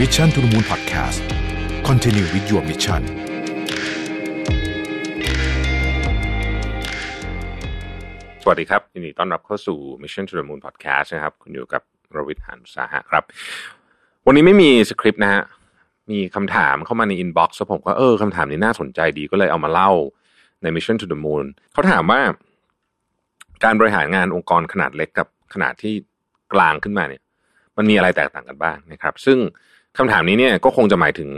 Mission to the Moon Podcast Continue with your mission สวัสดีครับยินดีต้อนรับเข้าสู่ Mission to the Moon Podcast นะครับ คุณอยู่กับรวิศ หาญอุตสาหะครับ วันนี้ไม่มีสคริปต์นะฮะมีคำถามเข้ามาใน inbox ผมก็เออคำถามนี้น่าสนใจดีก็เลยเอามาเล่าใน Mission to the Moon เขาถามว่า การบริหารงานองค์กรขนาดเล็กกับขนาดที่กลางขึ้นมาเนี่ย มันมีอะไรแตกต่างกันบ้างนะครับ ซึ่ง คำถามนี้เนี่ยก็คงจะหมายถึง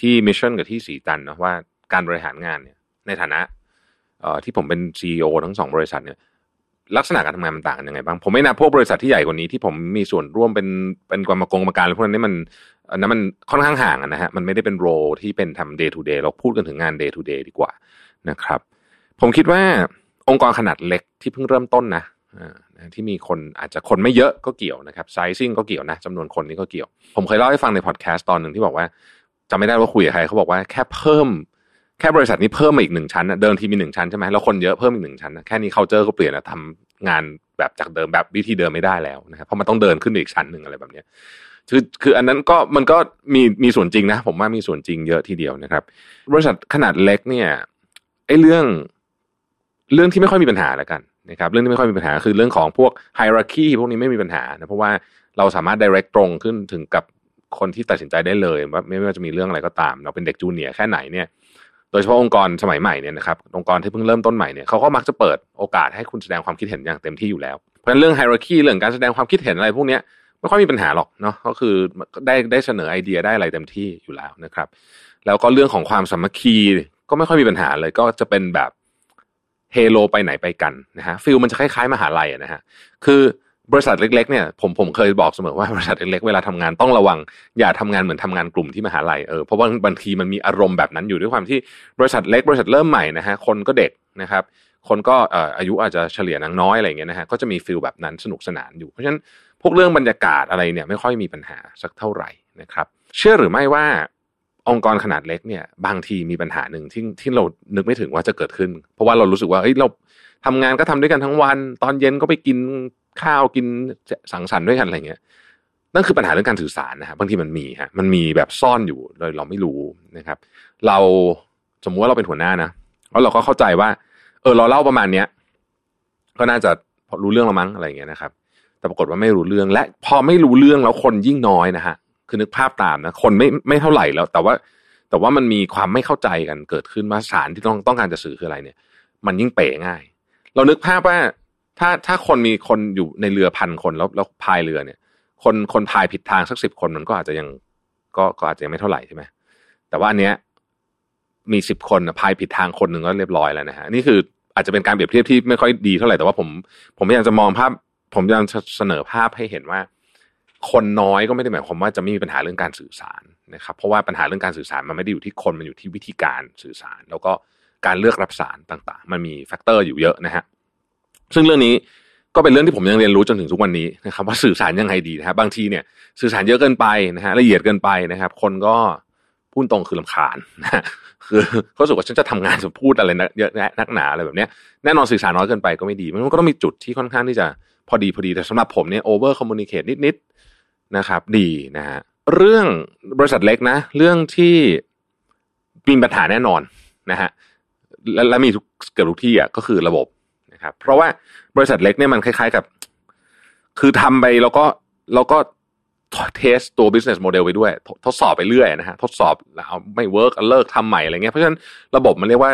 ที่มิชชั่นกับที่สีตันนะว่าการบริหารงานเนี่ยในฐานะที่ผมเป็นซีอทั้งสองบริษัทเนี่ยลักษณะการทำงานมันต่างกันยังไงบ้าง ผมไม่นับพวกบริษัทที่ใหญ่กว่านี้ที่ผมมีส่วนร่วมเป็นเป็นกรรมกรกรรมการอะไรพวกนั้นนี่มันอันนั้นมันค่อนข้างห่างนะฮะมันไม่ได้เป็นโรที่เป็นทำ day to day เราพูดกันถึงงาน day to day ดีกว่านะครับ ผมคิดว่าองค์กรขนาดเล็กที่เพิ่งเริ่มต้นนะ ที่มีคนอาจจะคนไม่เยอะก็เกี่ยวนะครับไซซิ่งก็เกี่ยวนะจำนวนคนนี่ก็เกี่ยว ผมเคยเล่าให้ฟังในพอดแคสต์ตอนหนึ่งที่บอกว่าจำไม่ได้ว่าคุยกับใครเขาบอกว่าแค่เพิ่มแค่บริษัทนี้เพิ่มมาอีกหนึ่งชั้นนะเดิมทีมีหนึ่งชั้นใช่ไหมแล้วคนเยอะเพิ่มอีกหนึ่งชั้นนะแค่นี้ culture ก็เปลี่ยนแล้วทำงานแบบจากเดิมแบบวิธีเดิมไม่ได้แล้วนะครับเพราะมันต้องเดินขึ้นอีกชั้นหนึ่งอะไรแบบนี้คือคืออันนั้นก็มันก็มีมีส่วนจริงนะ ผมว่ามีส่วนจริงเยอะทีเดียวนะครับ บริษัทขนาดเล็กเนี่ยไอ้เรื่องเรื่องที่ไม่ค่อยมีปัญหาแล้วกัน นะครับเรื่องที่ไม่ค่อยมีปัญหาคือเรื่องของพวกไฮรักีพวกนี้ไม่มีปัญหานะเพราะว่าเราสามารถ direct ตรงขึ้นถึงกับคนที่ตัดสินใจได้เลยว่าไม่ว่าจะมีเรื่องอะไรก็ตาม เราเป็นเด็กจูเนียร์แค่ไหนเนี่ยโดยเฉพาะองค์กรสมัยใหม่เนี่ยนะครับองค์กรที่เพิ่งเริ่มต้นใหม่เนี่ยเขาก็มักจะเปิดโอกาสให้คุณแสดงความคิดเห็นอย่างเต็มที่อยู่แล้ว เพราะฉะนั้นเรื่องไฮรักีเรื่องการแสดงความคิดเห็นอะไรพวกนี้ไม่ค่อยมีปัญหาหรอกเนาะก็คือได้ได้เสนอไอเดียได้อะไรเต็มที่อยู่แล้วนะครับ แล้วก็เรื่องของความสามัคคีก็ไม่ค่อยมีปัญหาเลยก็จะเป็นแบบ เฮโลไปไหนไปกันนะฮะ feel มันจะคล้ายๆมหาลัยนะฮะคือบริษัทเล็กๆเนี่ยผมผมเคยบอกเสมอว่าบริษัทเล็กๆเวลาทำงานต้องระวัง อย่าทำงานเหมือนทำงานกลุ่มที่มหาลัยเออเพราะว่าบางทีมันมีอารมณ์แบบนั้นอยู่ด้วยความที่บริษัทเล็ก บริษัทเริ่มใหม่นะฮะคนก็เด็กนะครับ คนก็เอ่ออายุอาจจะเฉลี่ยค่อนข้างน้อยอะไรเงี้ยนะฮะก็จะมี feel แบบนั้นสนุกสนานอยู่เพราะฉะนั้นพวกเรื่องบรรยากาศอะไรเนี่ยไม่ค่อยมีปัญหาสักเท่าไหร่นะครับ เชื่อหรือไม่ว่า องค์กรขนาดเล็กเนี่ยบางทีมีปัญหาหนึ่งที่ที่เรานึกไม่ถึงว่าจะเกิดขึ้น เพราะว่าเรารู้สึกว่าเฮ้ยเราทำงานก็ทำด้วยกันทั้งวัน ตอนเย็นก็ไปกินข้าวกินสังสรรค์ด้วยกันอะไรเงี้ยนั่นคือปัญหาเรื่องการสื่อสารนะฮะบบางทีมันมีฮะมันมีแบบซ่อนอยู่โดยเราไม่รู้นะครับ เราสมมุติว่าเราเป็นหัวหน้านะแล้วเราก็เข้าใจว่า เออเราเล่าประมาณเนี้ยก็น่าจะรู้เรื่องละมั้งอะไรเงี้ยนะครับ แต่ปรากฏว่าไม่รู้เรื่องและพอไม่รู้เรื่องแล้วคนยิ่งน้อยนะฮะ คือนึกภาพตามนะ คนไม่ไม่เท่าไหร่แล้ว แต่ว่าแต่ว่ามันมีความไม่เข้าใจกันเกิดขึ้นว่าสารที่ต้องต้องการจะสื่อคืออะไรเนี่ย มันยิ่งเป๋ง่าย เรานึกภาพว่าถ้าถ้าคนมีคนอยู่ในเรือพันคนแล้วแล้วพายเรือเนี่ย คนคนพายผิดทางสักสิบคนมันก็อาจจะยังก็ก็อาจจะยังไม่เท่าไหร่ใช่ไหมแต่ว่าอันเนี้ยมีสิบคนพายผิดทางคนหนึ่งก็เรียบร้อยแล้วนะฮะนี่คืออาจจะเป็นการเปรียบเทียบที่ไม่ค่อยดีเท่าไหร่แต่ว่าผมผมพยายามจะมองภาพ ผมพยายามเสนอภาพให้เห็นว่า คนน้อยก็ไม่ได้หมายความว่าจะไม่มีปัญหาเรื่องการสื่อสารนะครับ เพราะว่าปัญหาเรื่องการสื่อสารมันไม่ได้อยู่ที่คนมันอยู่ที่วิธีการสื่อสาร แล้วก็การเลือกรับสารต่างๆ มันมี factor อยู่เยอะนะฮะซึ่งเรื่องนี้ก็เป็นเรื่องที่ผมยังเรียนรู้จนถึงทุกวันนี้นะครับ ว่าสื่อสารยังไงดีนะครับบางทีเนี่ยสื่อสารเยอะเกินไปนะฮะละเอียดเกินไปนะครับ คนก็พูดตรงคือรำคาญนะคือเขารู้สึกว่าฉันจะทำงานจะพูดอะไรเยอะนักหนาอะไรแบบเนี้ยแน่นอนสื่อสารน้อยเกินไปก็ไม่ดี มันก็ต้องมีจุดที่ค่อนข้างที่จะพอดีพอดีแต่สำหรับผมเนี่ย over communicate นิดๆ นะครับ ดีนะฮะเรื่องบริษัทเล็กนะ เรื่องที่มีปัญหาแน่นอนนะฮะและและมีทุกเกือบทุกที่อะก็คือระบบนะครับ เพราะว่าบริษัทเล็กเนี่ยมันคล้าย ๆกับ คือทำไปแล้วก็แล้วก็ test ตัว business model ไปด้วย ทดสอบไปเรื่อยนะฮะทดสอบแล้วไม่ work เลิกทำใหม่อะไรเงี้ยเพราะฉะนั้นระบบมันเรียกว่า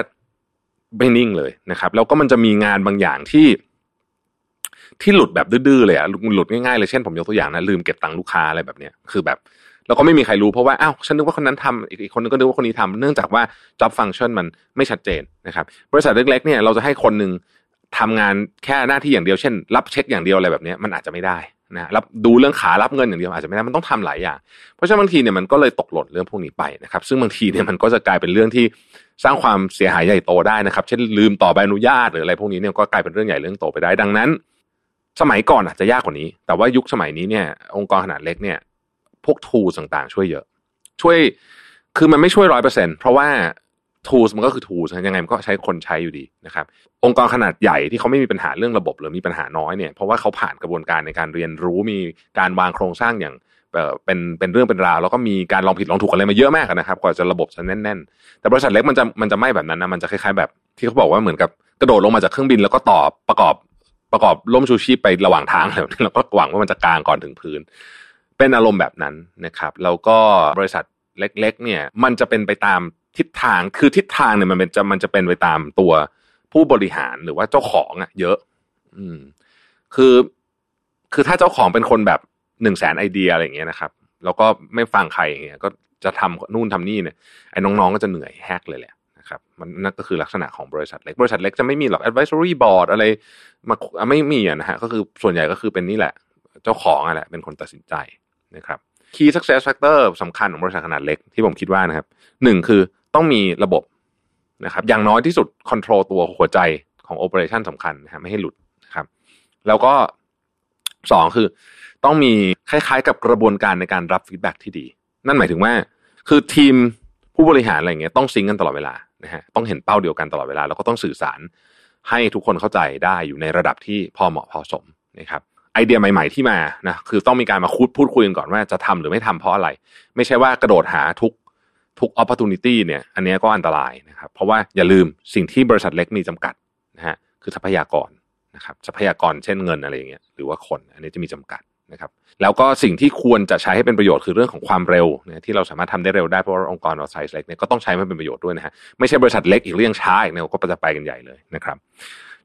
ไม่นิ่งเลยนะครับ แล้วก็มันจะมีงานบางอย่างที่ ที่หลุดแบบดื้อๆเลยอะหลุดง่ายๆเลยเช่นผมยกตัวอย่างนะลืมเก็บตังค์ลูกค้าอะไรแบบเนี้ยคือแบบแล้วก็ไม่มีใครรู้เพราะว่าอ้าวฉันนึกว่าคนนั้นทำอีกคนนึงก็นึกว่าคนนี้ทำเนื่องจากว่า job function มันไม่ชัดเจนนะครับบริษัทเล็กๆเนี่ยเราจะให้คนหนึ่งทำงานแค่หน้าที่อย่างเดียวเช่น รับเช็คอย่างเดียวอะไรแบบนี้มันอาจจะไม่ได้นะรับดูเรื่องขารับเงินอย่างเดียวอาจจะไม่ได้มันต้องทำหลายอย่างเพราะฉะนั้นบางทีเนี่ยมันก็เลยตกหล่นเรื่องพวกนี้ไปนะครับ ซึ่งบางทีเนี่ยมันก็จะกลายเป็นเรื่องที่สร้างความเสียหายใหญ่โตได้นะครับ เช่นลืมต่อใบอนุญาตหรืออะไรพวกนี้เนี่ยก็กลายเป็นเรื่องใหญ่เรื่องโตไปได้ดังนั้น สมัยก่อนอาจจะยากกว่านี้ แต่ว่ายุคสมัยนี้เนี่ยองค์กรขนาดเล็กเนี่ย พวกทูต่างๆ ช่วยเยอะ ช่วยคือมันไม่ช่วยร้อยเปอร์เซ็นเพราะว่า tools มันก็คือ tools ยังไงมันก็ใช้คนใช้อยู่ดีนะครับ องค์กรขนาดใหญ่ที่เขาไม่มีปัญหาเรื่องระบบหรือมีปัญหาน้อยเนี่ยเพราะว่าเขาผ่านกระบวนการในการเรียนรู้มีการวางโครงสร้างอย่างเอ่อเป็นเป็นเรื่องเป็นราวแล้วก็มีการลองผิดลองถูกอะไรมาเยอะมากนะครับกว่าจะระบบจะแน่น ๆ แต่บริษัทเล็กมันจะมันจะไม่แบบนั้นนะมันจะคล้ายๆแบบที่เขาบอกว่าเหมือนกับกระโดดลงมาจากเครื่องบินแล้วก็ต่อประกอบ ประกอบล่มชูชีพไประหว่างทางแล้วแล้วก็หวังว่ามันจะกลางก่อนถึงพื้น เป็นอารมณ์แบบนั้นนะครับ แล้วก็บริษัทเล็ก ๆ เนี่ย มันจะเป็นไปตามทิศทางคือทิศทางเนี่ยมันเป็นจะมันจะเป็นไปตามตัวผู้บริหารหรือว่าเจ้าของอะเยอะ อืม คือ คือถ้าเจ้าของเป็นคนแบบหนึ่งแสนไอเดียอะไรอย่างเงี้ยนะครับ แล้วก็ไม่ฟังใครอย่างเงี้ยก็จะทำนู่นทำนี่เนี่ยไอ้น้องๆก็จะเหนื่อยแฮกเลยแหละ นะครับมันนั่นก็คือลักษณะของบริษัทเล็กบริษัทเล็กจะไม่มีหรอก advisory board อะไรมาไม่มีอะนะฮะก็คือส่วนใหญ่ก็คือเป็นนี่แหละ เจ้าของอะแหละเป็นคนตัดสินใจนะครับ key success factor สำคัญของบริษัทขนาดเล็กที่ผมคิดว่านะครับหนึ่งคือต้องมีระบบนะครับ อย่างน้อยที่สุด control ตัวหัวใจของ operation สำคัญนะฮะไม่ให้หลุดนะครับ แล้วก็สองคือ ต้องมีคล้ายๆ กับกระบวนการในการรับฟีดแบ็ที่ดี นั่นหมายถึงว่า คือทีมผู้บริหารอะไรเงี้ยต้องซิงกันตลอดเวลา นะฮะต้องเห็นเป้าเดียวกันตลอดเวลา แล้วก็ต้องสื่อสารให้ทุกคนเข้าใจได้อยู่ในระดับที่พอเหมาะพอสมนะครับไอเดียใหม่ๆที่มานะคือต้องมีการมาคุดพูดคุยกันก่อนว่าจะทำหรือไม่ทำเพราะอะไร ไม่ใช่ว่ากระโดดหาทุกทุก opportunity เนี่ย อันนี้ก็อันตรายนะครับ เพราะว่าอย่าลืมสิ่งที่บริษัทเล็กมีจำกัดนะฮะคือทรัพยากรนะครับ ทรัพยากรเช่นเงินอะไรอย่างเงี้ยหรือว่าคนอันนี้จะมีจำกัด นะครับแล้วก็สิ่งที่ควรจะใช้ให้เป็นประโยชน์คือเรื่องของความเร็วนะที่เราสามารถทำได้เร็วได้เพราะว่าองค์กรเราไซส์เล็กเนี่ยก็ต้องใช้ให้เป็นประโยชน์ด้วยนะฮะไม่ใช่บริษัทเล็กอีกเรื่องช้าอีกเนี่ยก็จะไปกันใหญ่เลยนะครับ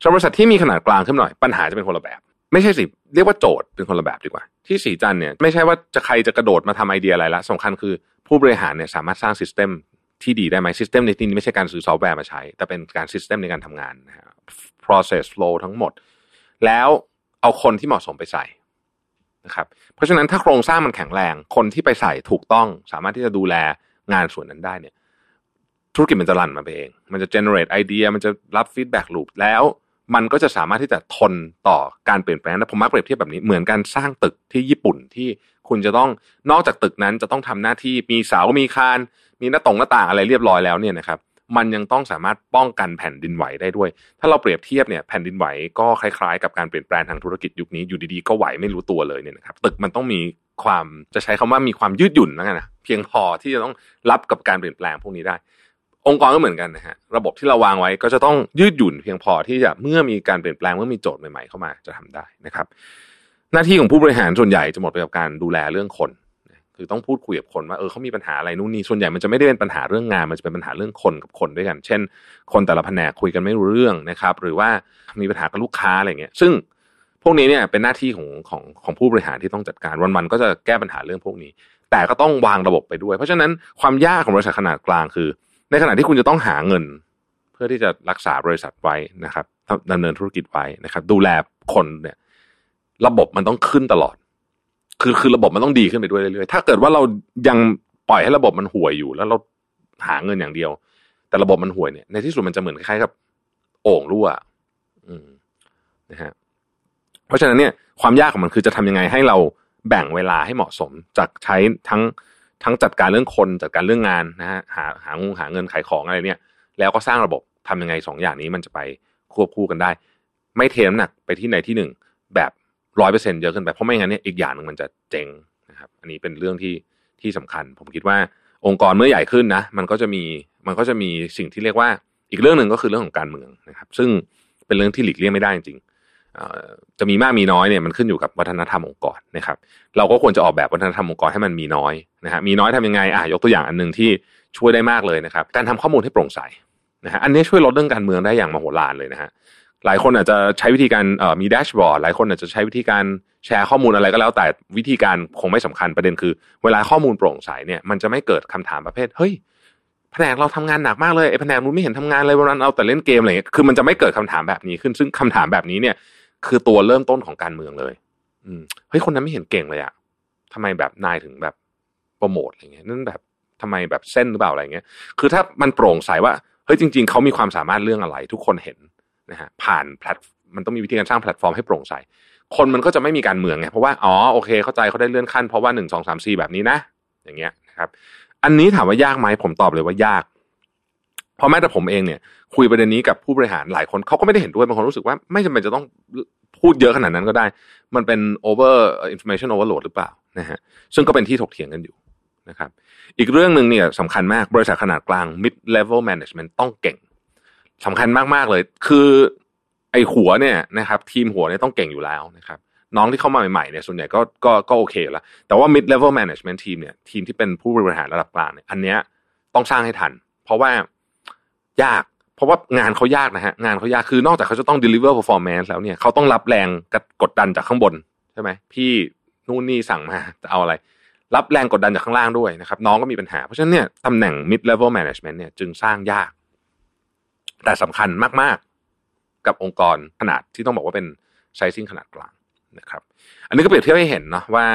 ส่วนบริษัทที่มีขนาดกลางขึ้นหน่อยปัญหาจะเป็นคนละแบบ ไม่ใช่สิเรียกว่าโจทย์เป็นคนละแบบดีกว่า ที่ศรีจันทร์เนี่ยไม่ใช่ว่าจะใครจะกระโดดมาทำไอเดียอะไรละสำคัญคือผู้บริหารเนี่ยสามารถสร้าง system ที่ดีได้ไหม system ในที่นี้ไม่ใช่การซื้อซอฟต์แวร์มาใช้ แต่เป็นการ system ในการทำงานนะฮะ process flow ทั้งหมด แล้วเอาคนที่เหมาะสมไปใส่ นะครับเพราะฉะนั้นถ้าโครงสร้างมันแข็งแรง คนที่ไปใส่ถูกต้องสามารถที่จะดูแลงานส่วนนั้นได้เนี่ย ธุรกิจมันจะรันมาไปเอง มันจะ generate ไอเดียมันจะรับ feedback loop แล้วมันก็จะสามารถที่จะทนต่อการเปลี่ยนแปลงและผมมักเปรียบเทียบแบบนี้เหมือนการสร้างตึกที่ญี่ปุ่นที่คุณจะต้องนอกจากตึกนั้นจะต้องทำหน้าที่มีเสา มีคาน มีหน้าตรงหน้าต่างอะไรเรียบร้อยแล้วเนี่ยนะครับ มันยังต้องสามารถป้องกันแผ่นดินไหวได้ด้วย ถ้าเราเปรียบเทียบเนี่ยแผ่นดินไหวก็คล้ายๆ กับการเปลี่ยนแปลงทางธุรกิจยุคนี้อยู่ดีๆก็ไหวไม่รู้ตัวเลยเนี่ยนะครับตึกมันต้องมีความจะใช้คำว่ามีความยืดหยุ่นแล้วกันนะเพียงพอที่จะต้องรับกับการเปลี่ยนแปลงพวกนี้ได้ องค์กรก็เหมือนกันนะฮะระบบที่เราวางไว้ก็จะต้องยืดหยุ่นเพียงพอที่จะเมื่อมีการเปลี่ยนแปลงเมื่อมีโจทย์ใหม่ๆเข้ามาจะทำได้นะครับ หน้าที่ของผู้บริหารส่วนใหญ่จะหมดไปกับการดูแลเรื่องคน คือต้องพูดคุยกับคนว่าเออเขามีปัญหาอะไรนู่นนี่ส่วนใหญ่มันจะไม่ได้เป็นปัญหาเรื่องงาน มันจะเป็นปัญหาเรื่องคนกับคนด้วยกัน เช่น คนแต่ละแผนกคุยกันไม่รู้เรื่องนะครับ หรือว่ามีปัญหากับลูกค้าอะไรเงี้ย ซึ่งพวกนี้เนี่ยเป็นหน้าที่ของของของผู้บริหารที่ต้องจัดการวันๆก็จะแก้ปัญหาเรื่องพวกนี้ แต่ก็ต้องวางระบบไปด้วย เพราะฉะนั้นความยากของบริษัทขนาดกลางคือ ในขณะที่คุณจะต้องหาเงิน เพื่อที่จะรักษาบริษัทไว้นะครับดำเนินธุรกิจไว้นะครับ ดูแลคนเนี่ย ระบบมันต้องขึ้นตลอด คือคือระบบมันต้องดีขึ้นไปด้วยเรื่อยๆถ้าเกิดว่าเรายังปล่อยให้ระบบมันห่วยอยู่ แล้วเราหาเงินอย่างเดียว แต่ระบบมันห่วยเนี่ยในที่สุดมันจะเหมือนคล้ายๆกับ โอ่งรั่วอืมนะฮะเพราะฉะนั้นเนี่ยความยากของมันคือจะทำยังไงให้เราแบ่งเวลาให้เหมาะสมจากใช้ทั้งทั้งจัดการเรื่องคนจัดการเรื่องงานนะฮะหาหางหาเงินขายของอะไรเนี่ย แล้วก็สร้างระบบทำยังไงสองอย่างนี้มันจะไปควบคู่กันได้ ไม่เทน้ำหนักไปที่ไหนที่หนึ่งแบบ ร้อยเปอร์เซ็นเยอะขึ้นไป เพราะไม่งั้นเนี่ยอีกอย่างหนึ่งมันจะเจ๊งนะครับ อันนี้เป็นเรื่องที่ที่สำคัญ ผมคิดว่าองค์กรเมื่อใหญ่ขึ้นนะมันก็จะมีมันก็จะมีสิ่งที่เรียกว่าอีกเรื่องหนึ่งก็คือเรื่องของการเมืองนะครับ ซึ่งเป็นเรื่องที่หลีกเลี่ยงไม่ได้จริงจะมีมากมีน้อยเนี่ยมันขึ้นอยู่กับวัฒนธรรมองค์กรนะครับ เราก็ควรจะออกแบบวัฒนธรรมองค์กรให้มันมีน้อยนะฮะมีน้อยทำยังไงอะยกตัวอย่างอันหนึ่งที่ช่วยได้มากเลยนะครับ การทำข้อมูลให้โปร่งใสนะฮะอันนี้ช่วยลดเรื่องการเมืองได้อย่างมโหฬารเลยนะฮะ หลายคนอาจจะใช้วิธีการมีแดชบอร์ดหลายคนอาจจะใช้วิธีการแชร์ข้อมูลอะไรก็แล้วแต่วิธีการคงไม่สำคัญประเด็นคือ เวลาข้อมูลโปร่งใสเนี่ยมันจะไม่เกิดคำถามประเภทเฮ้ยแผนกเราทำงานหนักมากเลยไอ้แผนกนู้นไม่เห็นทำงานเลยวันนั้นเอาแต่เล่นเกมอะไรเงี้ยคือมันจะไม่เกิดคำถามแบบนี้ขึ้นซึ่งคำถามแบบนี้เนี่ย คือตัวเริ่มต้นของการเมืองเลย อืมเฮ้ยคนนั้นไม่เห็นเก่งเลยอะทำไมแบบนายถึงแบบโปรโมทอะไรเงี้ยนั่นแบบทำไมแบบเส้นหรือเปล่าอะไรเงี้ย คือถ้ามันโปร่งใสว่าเฮ้ยจริง ๆเขามีความสามารถเรื่องอะไร ทุกคนเห็น นะฮะผ่านแพลตมันต้องมีวิธีการสร้างแพลตฟอร์มให้โปร่งใสคนมันก็จะไม่มีการเมืองไงเพราะว่าอ๋อโอเคเข้าใจเขาได้เลื่อนขั้นเพราะว่าหนึ่งสองสามสี่แบบนี้นะ อย่างเงี้ยนะครับ อันนี้ถามว่ายากไหมผมตอบเลยว่ายากเพราะแม้แต่ผมเองเนี่ย คุยประเด็นนี้กับผู้บริหารหลายคนเขาก็ไม่ได้เห็นด้วยบางคนรู้สึกว่าไม่จำเป็นจะต้องพูดเยอะขนาดนั้นก็ได้ มันเป็น over information overload หรือเปล่านะฮะซึ่งก็เป็นที่ถกเถียงกันอยู่นะครับ อีกเรื่องหนึ่งเนี่ยสำคัญมากบริษัทขนาดกลาง mid level management ต้องเก่ง สำคัญมากๆเลย คือไอหัวเนี่ยนะครับ ทีมหัวเนี่ยต้องเก่งอยู่แล้วนะครับ น้องที่เข้ามาใหม่ๆเนี่ยส่วนใหญ่ก็ก็ก็โอเคแล้ว แต่ว่า mid level management team เนี่ยทีมที่เป็นผู้บริหารระดับกลางเนี่ยอันเนี้ยต้องสร้างให้ทัน เพราะว่ายากเพราะว่างานเขายากนะฮะงานเขายากคือนอกจากเขาจะต้อง deliver performance แล้วเนี่ยเขาต้องรับแรงกดดันจากข้างบนใช่ไหมพี่นู่นนี่สั่งมาจะเอาอะไร รับแรงกดดันจากข้างล่างด้วยนะครับ น้องก็มีปัญหา เพราะฉะนั้นเนี่ยตำแหน่ง mid level management เนี่ยจึงสร้างยาก แต่สำคัญมากๆ กับองค์กรขนาดที่ต้องบอกว่าเป็นไซซิ่งขนาดกลางนะครับ อันนี้ก็เปรียบเทียบให้เห็นเนาะว่า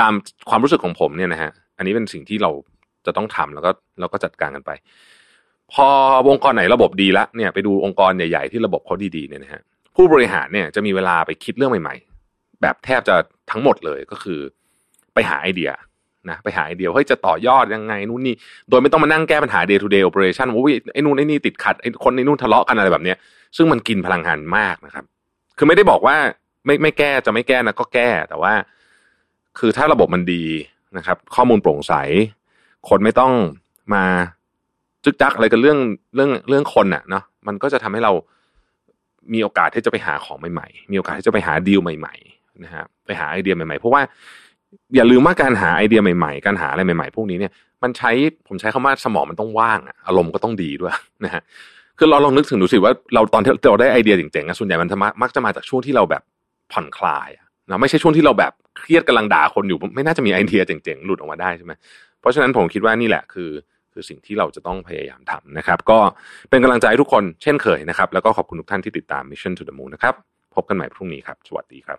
ตามความรู้สึกของผมเนี่ยนะฮะอันนี้เป็นสิ่งที่เราจะต้องทำแล้วก็เราก็จัดการกันไป พอองค์กรไหนระบบดีแล้วเนี่ยไปดูองค์กรใหญ่ ๆ ที่ระบบเขาดีๆเนี่ยนะฮะผู้บริหารเนี่ยจะมีเวลาไปคิดเรื่องใหม่ ๆ แบบแทบจะทั้งหมดเลยก็คือ ไปหาไอเดีย นะไปหาไอเดียเฮ้ยจะต่อยอดยังไงนู่นนี่โดยไม่ต้องมานั่งแก้ปัญหา day to day operation ว่าไอ้นู่นไอ้นี่ติดขัดไอ้คนไอ้นู่นทะเลาะกันอะไรแบบเนี้ยซึ่งมันกินพลังงานมากนะครับ คือไม่ได้บอกว่าไม่ไม่แก้จะไม่แก้นะก็แก้แต่ว่า คือถ้าระบบมันดีนะครับ ข้อมูลโปร่งใส คนไม่ต้องมาจึกจักอะไรกันเรื่องเรื่องเรื่องคนน่ะเนาะมันก็จะทำให้เรามีโอกาสที่จะไปหาของใหม่ๆ มีโอกาสที่จะไปหาดีลใหม่ ๆ นะฮะไปหาไอเดียใหม่ๆ เพราะว่า อย่าลืมว่าการหาไอเดียใหม่ๆ การหาอะไรใหม่ๆ พวกนี้เนี่ย มันใช้ผมใช้คำว่าสมองมันต้องว่างอะอารมณ์ก็ต้องดีด้วยนะฮะคือเราลองนึกถึงดูสิว่าเราตอนที่เราได้ไอเดียเจ๋งๆส่วนใหญ่มันมักจะมาจากช่วงที่เราแบบผ่อนคลายนะไม่ใช่ช่วงที่เราแบบเครียดกำลังด่าคนอยู่ ไม่น่าจะมีไอเดียเจ๋งๆหลุดออกมาได้ใช่ไหมเพราะฉะนั้นผมคิดว่านี่แหละคือคือสิ่งที่เราจะต้องพยายามทำนะครับ ก็เป็นกำลังใจให้ทุกคนเช่นเคยนะครับ แล้วก็ขอบคุณทุกท่านที่ติดตาม Mission to the Moon นะครับ พบกันใหม่พรุ่งนี้ครับ สวัสดีครับ